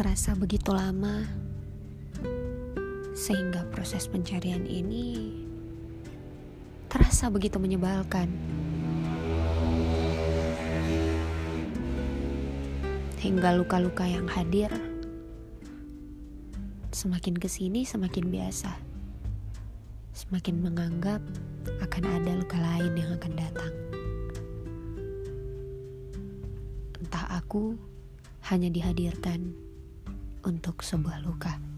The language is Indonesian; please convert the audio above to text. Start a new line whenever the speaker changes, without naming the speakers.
terasa begitu lama, sehingga proses pencarian ini terasa begitu menyebalkan. Hingga luka-luka yang hadir semakin ke sini semakin biasa, semakin menganggap akan ada luka lain yang akan datang. Entah aku hanya dihadirkan untuk sebuah luka.